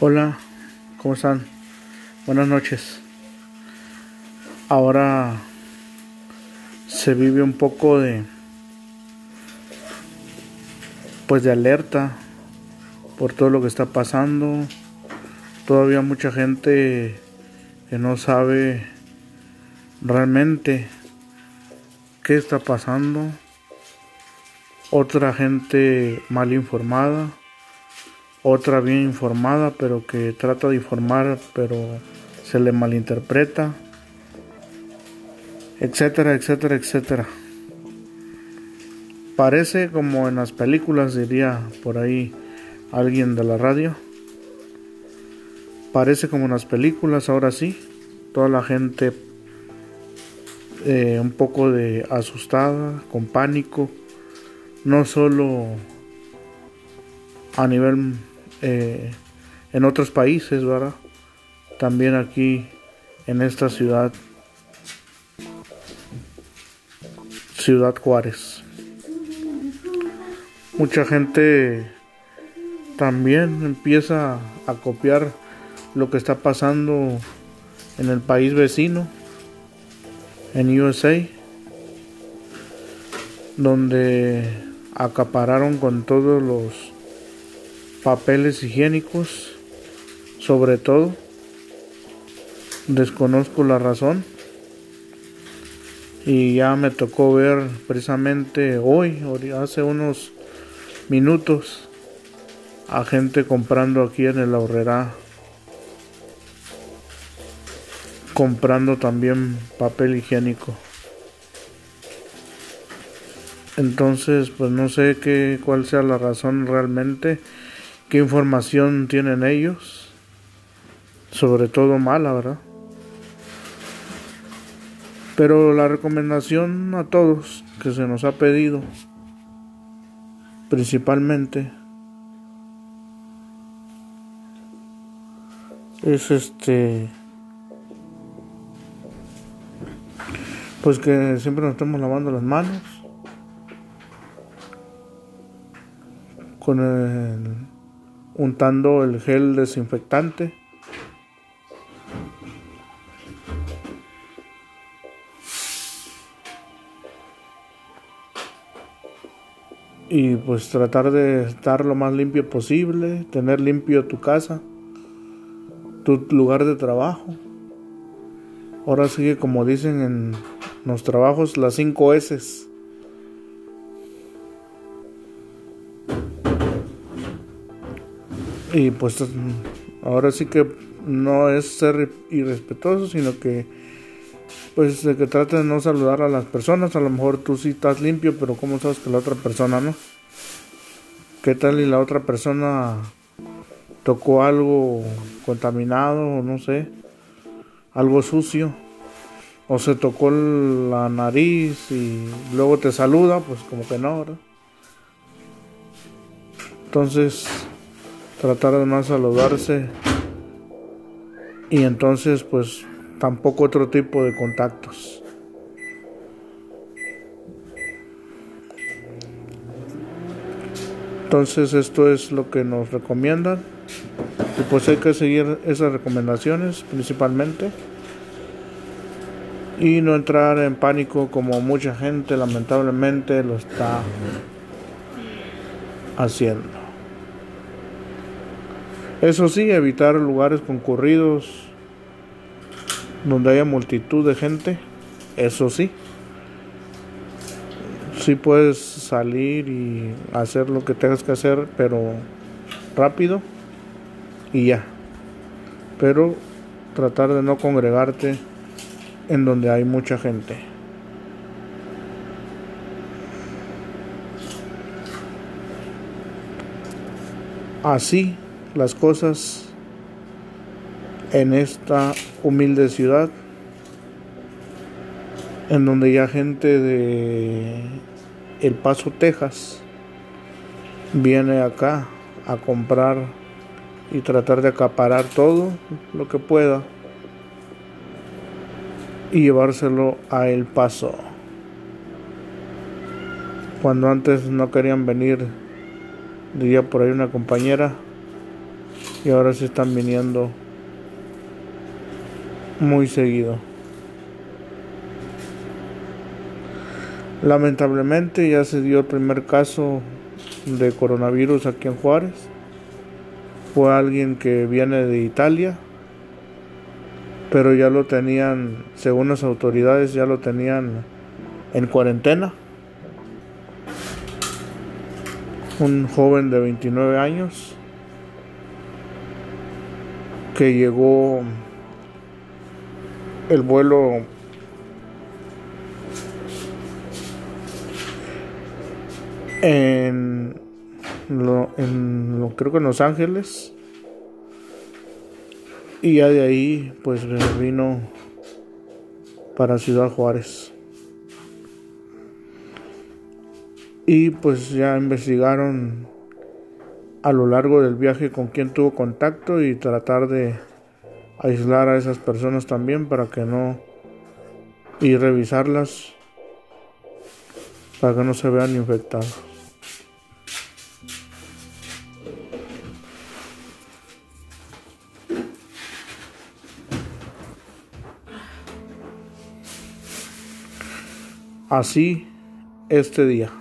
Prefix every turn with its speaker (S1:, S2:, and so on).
S1: Hola, ¿cómo están? Buenas noches. Ahora se vive un poco de pues de alerta por todo lo que está pasando. Todavía mucha gente que no sabe realmente qué está pasando. Otra gente mal informada otra bien informada, pero que trata de informar, pero se le malinterpreta, etcétera, etcétera, etcétera. Parece como en las películas, diría por ahí alguien de la radio. Parece como en las películas, ahora sí. Toda la gente eh, un poco de asustada, con pánico. No solo a nivel eh, en otros países, ¿verdad? También aquí en esta ciudad, Ciudad Juárez. Mucha gente también empieza a copiar lo que está pasando en el país vecino, en USA, donde acapararon con todos los papeles higiénicos, sobre todo. Desconozco la razón. Y ya me tocó ver precisamente hoy, hace unos minutos, a gente comprando aquí en el ahorrera. Comprando también papel higiénico. Entonces, pues no sé qué cuál sea la razón realmente qué información tienen ellos, sobre todo mala, ¿verdad? Pero la recomendación a todos que se nos ha pedido, principalmente, es este, pues que siempre nos estemos lavando las manos con el untando el gel desinfectante. Y pues tratar de estar lo más limpio posible, tener limpio tu casa, tu lugar de trabajo. Ahora sigue como dicen en los trabajos las 5 S Y pues ahora sí que no es ser irrespetuoso, sino que pues de que trate de no saludar a las personas. A lo mejor tú sí estás limpio, pero ¿cómo sabes que la otra persona no? ¿Qué tal y la otra persona tocó algo contaminado o no sé, algo sucio? O se tocó la nariz y luego te saluda, pues como que no, ¿verdad? Entonces, tratar de no saludarse y entonces pues tampoco otro tipo de contactos. Entonces esto es lo que nos recomiendan y pues hay que seguir esas recomendaciones principalmente y no entrar en pánico como mucha gente lamentablemente lo está haciendo. Eso sí, evitar lugares concurridos donde haya multitud de gente. Eso sí. Sí puedes salir y hacer lo que tengas que hacer, pero rápido y ya. Pero tratar de no congregarte en donde hay mucha gente. Así las cosas en esta humilde ciudad en donde ya gente de El Paso, Texas viene acá a comprar y tratar de acaparar todo lo que pueda y llevárselo a El Paso. Cuando antes no querían venir, diría por ahí una compañera, y ahora se están viniendo muy seguido. Lamentablemente ya se dio el primer caso de coronavirus aquí en Juárez. Fue alguien que viene de Italia, pero ya lo tenían, según las autoridades, ya lo tenían en cuarentena. Un joven de 29 años que llegó el vuelo en lo, en creo que en Los Ángeles. Y ya de ahí pues vino para Ciudad Juárez. Y pues ya investigaron a lo largo del viaje con quién tuvo contacto y tratar de aislar a esas personas también para que no y revisarlas para que no se vean infectados. Así este día.